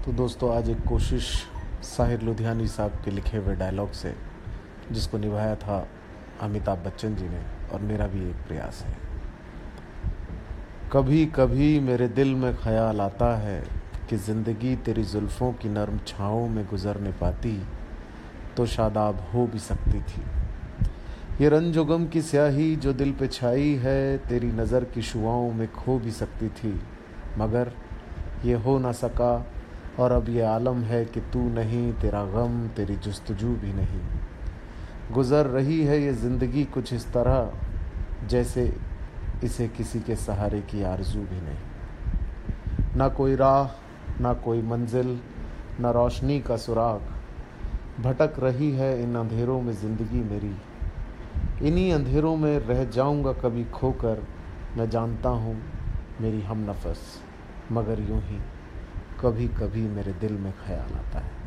तो दोस्तों, आज एक कोशिश साहिर लुधियानी साहब के लिखे हुए डायलॉग से, जिसको निभाया था अमिताभ बच्चन जी ने, और मेरा भी एक प्रयास है। कभी कभी मेरे दिल में ख्याल आता है कि ज़िंदगी तेरी जुल्फ़ों की नरम छाँवों में गुजरने पाती तो शादाब हो भी सकती थी। ये रंजो गम की स्याही जो दिल पे छाई है, तेरी नज़र की शुआओं में खो भी सकती थी, मगर ये हो ना सका और अब ये आलम है कि तू नहीं, तेरा गम, तेरी जस्तजू भी नहीं। गुज़र रही है ये ज़िंदगी कुछ इस तरह, जैसे इसे किसी के सहारे की आरज़ू भी नहीं। ना कोई राह, ना कोई मंजिल, ना रोशनी का सुराग। भटक रही है इन अंधेरों में ज़िंदगी मेरी। इन्हीं अंधेरों में रह जाऊँगा कभी खोकर। मैं जानता हूँ मेरी हम नफस, मगर यूँ ही। कभी कभी मेरे दिल में ख्याल आता है।